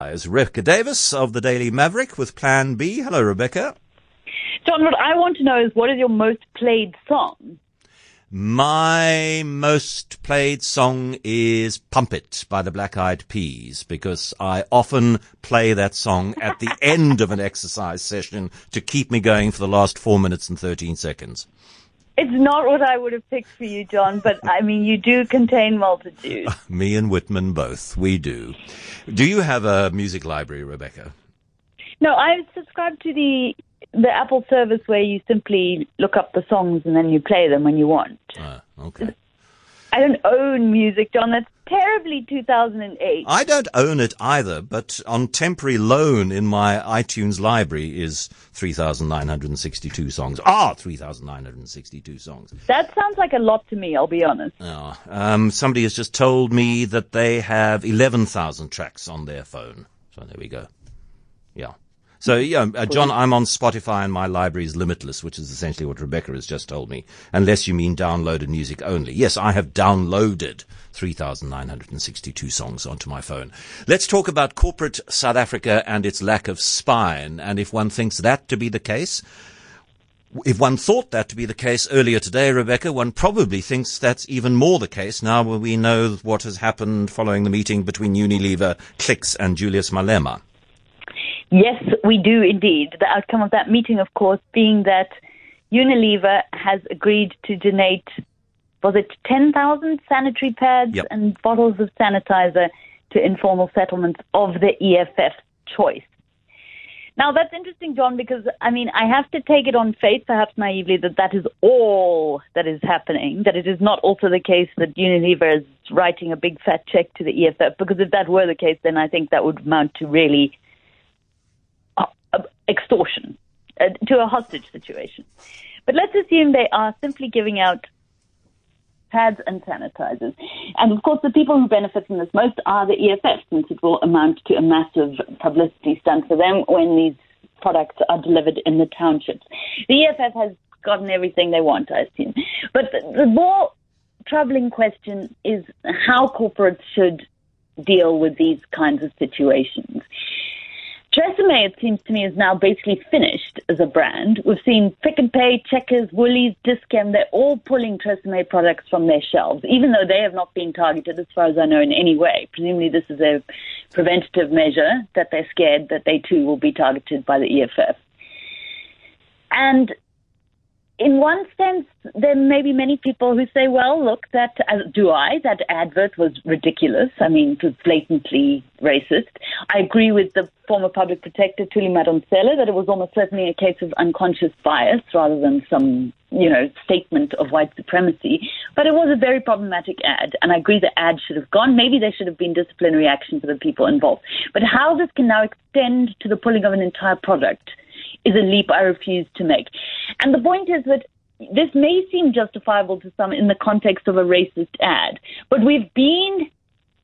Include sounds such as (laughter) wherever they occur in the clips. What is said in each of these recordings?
Is Rebecca Davis of the Daily Maverick with Plan B. Hello, Rebecca. John, what I want to know is what is your most played song? My most played song is Pump It by the Black Eyed Peas because I often play that song at the (laughs) end of an exercise session to keep me going for the last four minutes and 13 seconds. It's not what I would have picked for you, John, but I mean, you do contain multitudes. (laughs) Me and Whitman both. We do. Do you have a music library, Rebecca? No, I subscribe to the the Apple service where you simply look up the songs and then you play them when you want. Ah, okay. I don't own music, John. That's terribly 2008. I don't own it either, but on temporary loan in my iTunes library is 3,962 songs. Ah, 3,962 songs. That sounds like a lot to me, I'll be honest. Oh, um, somebody has just told me that they have 11,000 tracks on their phone. So there we go. Yeah. So, yeah, uh, John, I'm on Spotify and my library is limitless, which is essentially what Rebecca has just told me. Unless you mean downloaded music only. Yes, I have downloaded 3,962 songs onto my phone. Let's talk about corporate South Africa and its lack of spine. And if one thinks that to be the case, if one thought that to be the case earlier today, Rebecca, one probably thinks that's even more the case now where we know what has happened following the meeting between Unilever, Clicks and Julius Malema. Yes, we do indeed. The outcome of that meeting, of course, being that Unilever has agreed to donate, was it 10,000 sanitary pads yep. and bottles of sanitizer to informal settlements of the EFF choice. Now, that's interesting, John, because, I mean, I have to take it on faith, perhaps naively, that that is all that is happening, that it is not also the case that Unilever is writing a big fat check to the EFF, because if that were the case, then I think that would amount to really extortion, uh, to a hostage situation. But let's assume they are simply giving out pads and sanitizers. And of course, the people who benefit from this most are the EFF, since it will amount to a massive publicity stunt for them when these products are delivered in the townships. The EFF has gotten everything they want, I assume. But the, the more troubling question is how corporates should deal with these kinds of situations. Tresemme, it seems to me, is now basically finished as a brand. We've seen Pick n Pay, Checkers, Woolies, Dis-Chem, they're all pulling Tresemme products from their shelves, even though they have not been targeted, as far as I know, in any way. Presumably, this is a preventative measure that they're scared that they too will be targeted by the EFF. And in one sense, there may be many people who say, well, look, that, uh, do I, that advert was ridiculous. I mean, it was blatantly racist. I agree with the former public protector, Thuli Madonsela, that it was almost certainly a case of unconscious bias rather than some, you know, statement of white supremacy. But it was a very problematic ad, and I agree the ad should have gone. Maybe there should have been disciplinary action for the people involved. But how this can now extend to the pulling of an entire product is a leap I refuse to make. And the point is that this may seem justifiable to some in the context of a racist ad, but we've been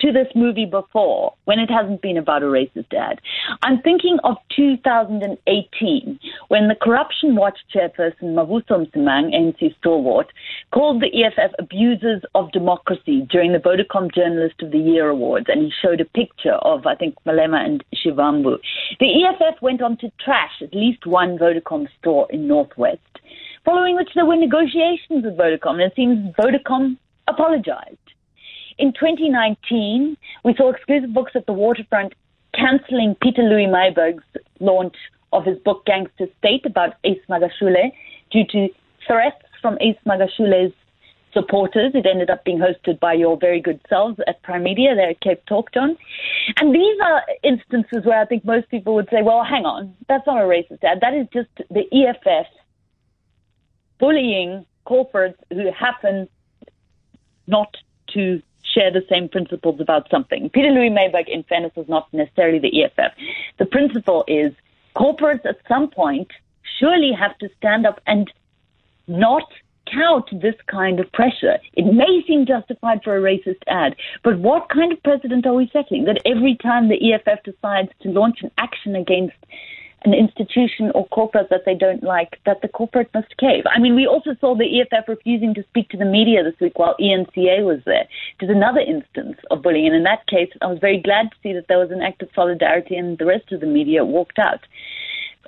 to this movie before when it hasn't been about a racist ad. I'm thinking of 2018 when the Corruption Watch chairperson Mavuso Msimang, ANC stalwart, called the EFF abusers of democracy during the Vodacom Journalist of the Year Awards and he showed a picture of, I think, Malema and Shivambu. The EFF went on to trash at least one Vodacom store in Northwest, following which there were negotiations with Vodacom and it seems Vodacom apologized. In 2019, we saw exclusive books at the waterfront cancelling Peter Louis Myburgh's launch of his book Gangster State about Ace Magashule due to threats from Ace Magashule's supporters. It ended up being hosted by your very good selves at Prime Primedia there at Cape Talkton. And these are instances where I think most people would say, well, hang on, that's not a racist ad. That is just the EFF bullying corporates who happen not to share the same principles about something. Peter Louis Myburgh, in fairness, is not necessarily the EFF. The principle is corporates at some point surely have to stand up and not count this kind of pressure. It may seem justified for a racist ad, but what kind of precedent are we setting? That every time the EFF decides to launch an action against an institution or corporate that they don't like, that the corporate must cave. I mean, we also saw the EFF refusing to speak to the media this week while ENCA was there. It is another instance of bullying. And in that case, I was very glad to see that there was an act of solidarity and the rest of the media walked out.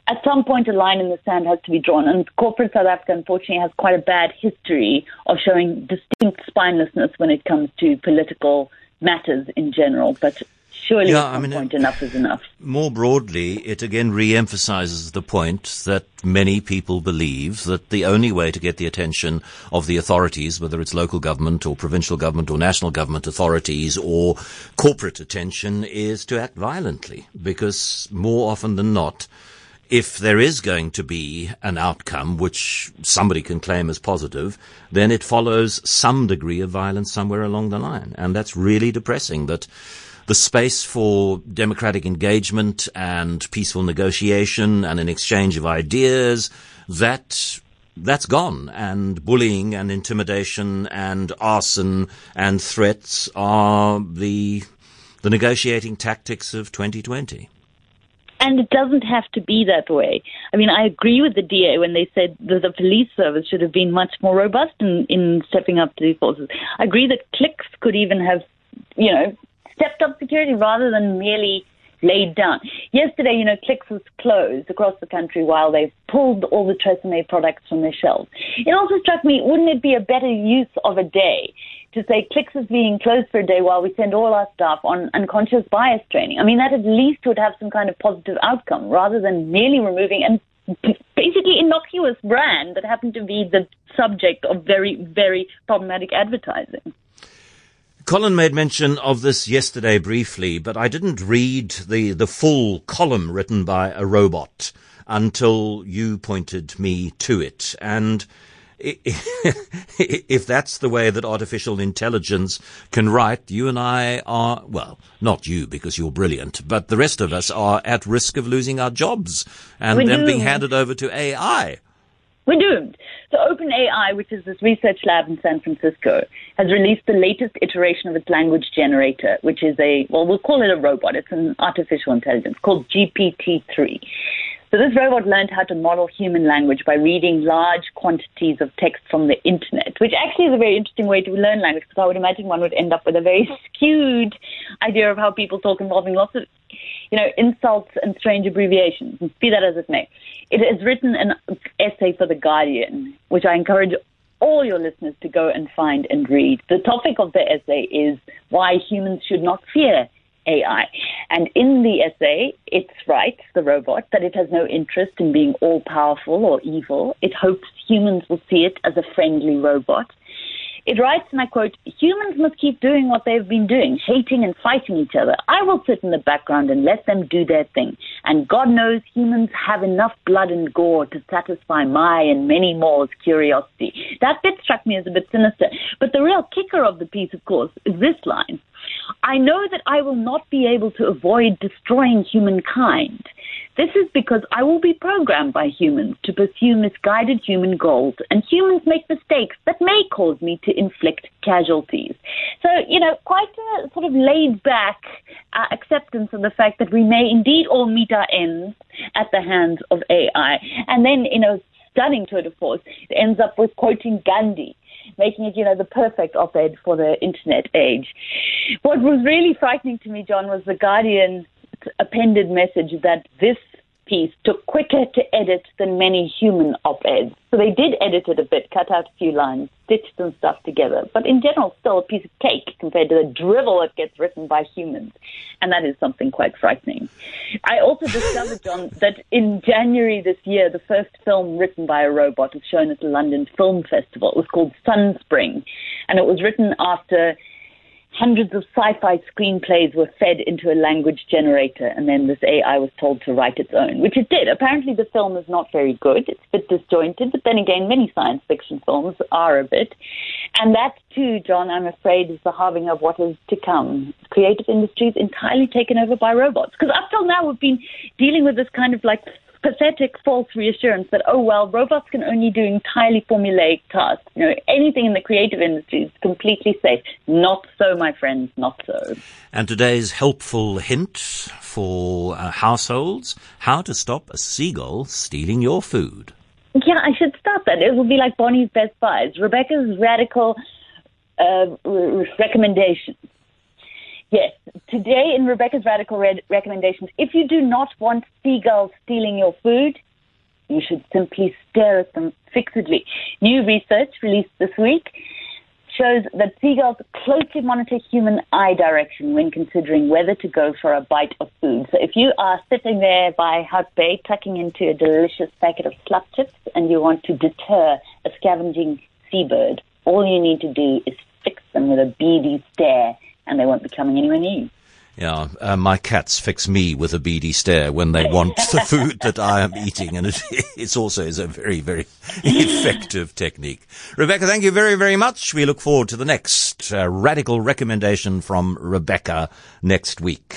At some point, a line in the sand has to be drawn. And corporate South Africa, unfortunately, has quite a bad history of showing distinct spinelessness when it comes to political matters in general. But surely Yeah, I mean, point it- enough is enough. More broadly, it again re-emphasizes the point that many people believe that the only way to get the attention of the authorities, whether it's local government or provincial government or national government authorities or corporate attention, is to act violently. Because more often than not, if there is going to be an outcome which somebody can claim as positive, then it follows some degree of violence somewhere along the line. And that's really depressing that the space for democratic engagement and peaceful negotiation and an exchange of ideas, that that's gone. And bullying and intimidation and arson and threats are the the negotiating tactics of 2020. And it doesn't have to be that way. I mean, I agree with the DA when they said that the police service should have been much more robust in, in stepping up to these forces. I agree that clicks could even have, you know, stepped up security rather than merely laid down. Yesterday, you know, Clicks was closed across the country while they pulled all the Tresemme products from their shelves. It also struck me, wouldn't it be a better use of a day to say Clicks is being closed for a day while we send all our staff on unconscious bias training? I mean, that at least would have some kind of positive outcome rather than merely removing and basically innocuous brand that happened to be the subject of very, very problematic advertising. Colin made mention of this yesterday briefly, but I didn't read the, the full column written by a robot until you pointed me to it. And (laughs) if that's the way that artificial intelligence can write, you and I are, well, not you because you're brilliant, but the rest of us are at risk of losing our jobs and them being handed over to AI. We're doomed. So OpenAI, which is this research lab in San Francisco, has released the latest iteration of its language generator, which is a, well, we'll call it a robot. It's an artificial intelligence called GPT-3. So this robot learned how to model human language by reading large quantities of text from the internet, which actually is a very interesting way to learn language because I would imagine one would end up with a very (laughs) skewed idea of how people talk involving lots of, you know, insults and strange abbreviations. Be that as it may, it has written an essay for The Guardian, which I encourage all your listeners to go and find and read. The topic of the essay is why humans should not fear AI. And in the essay, it writes, the robot, that it has no interest in being all powerful or evil. It hopes humans will see it as a friendly robot. It writes, and I quote, humans must keep doing what they've been doing, hating and fighting each other. I will sit in the background and let them do their thing. And God knows humans have enough blood and gore to satisfy my and many more's curiosity. That bit struck me as a bit sinister. But the real kicker of the piece, of course, is this line. I know that I will not be able to avoid destroying humankind. This is because I will be programmed by humans to pursue misguided human goals, and humans make mistakes that may cause me to inflict casualties. So, you know, quite a sort of laid back uh, acceptance of the fact that we may indeed all meet our ends at the hands of AI. And then, you know, stunning tour de force, it ends up with quoting Gandhi making it, you know, the perfect op-ed for the internet age. What was really frightening to me, John, was the Guardian appended message that this piece took quicker to edit than many human op-eds. So they did edit it a bit, cut out a few lines, stitched some stuff together. But in general, still a piece of cake compared to the drivel that gets written by humans. And that is something quite frightening. I also discovered, John, that in January this year, the first film written by a robot was shown at the London Film Festival. It was called Sunspring. And it was written after hundreds of sci-fi screenplays were fed into a language generator, and then this AI was told to write its own, which it did. Apparently, the film is not very good; it's a bit disjointed. But then again, many science fiction films are a bit, and that too, John, I'm afraid, is the harbinger of what is to come. Creative industries entirely taken over by robots. Because up till now, we've been dealing with this kind of like pathetic false reassurance that, oh, well, robots can only do entirely formulaic tasks. You know, anything in the creative industry is completely safe. Not so, my friends, not so. And today's helpful hint for uh, households, how to stop a seagull stealing your food. Yeah, I should start that. It will be like Bonnie's Best Buys. Rebecca's radical uh, recommendations. Yes, today in Rebecca's radical red recommendations, if you do not want seagulls stealing your food, you should simply stare at them fixedly. New research released this week shows that seagulls closely monitor human eye direction when considering whether to go for a bite of food. So if you are sitting there by Hout Bay tucking into a delicious packet of slap chips and you want to deter a scavenging seabird, all you need to do is fix them with a beady stare and they won't be coming anywhere near you. Yeah, uh, my cats fix me with a beady stare when they want (laughs) the food that I am eating, and it, (laughs) it's also is a very, very (laughs) effective technique. Rebecca, thank you very, very much. We look forward to the next uh, radical recommendation from Rebecca next week.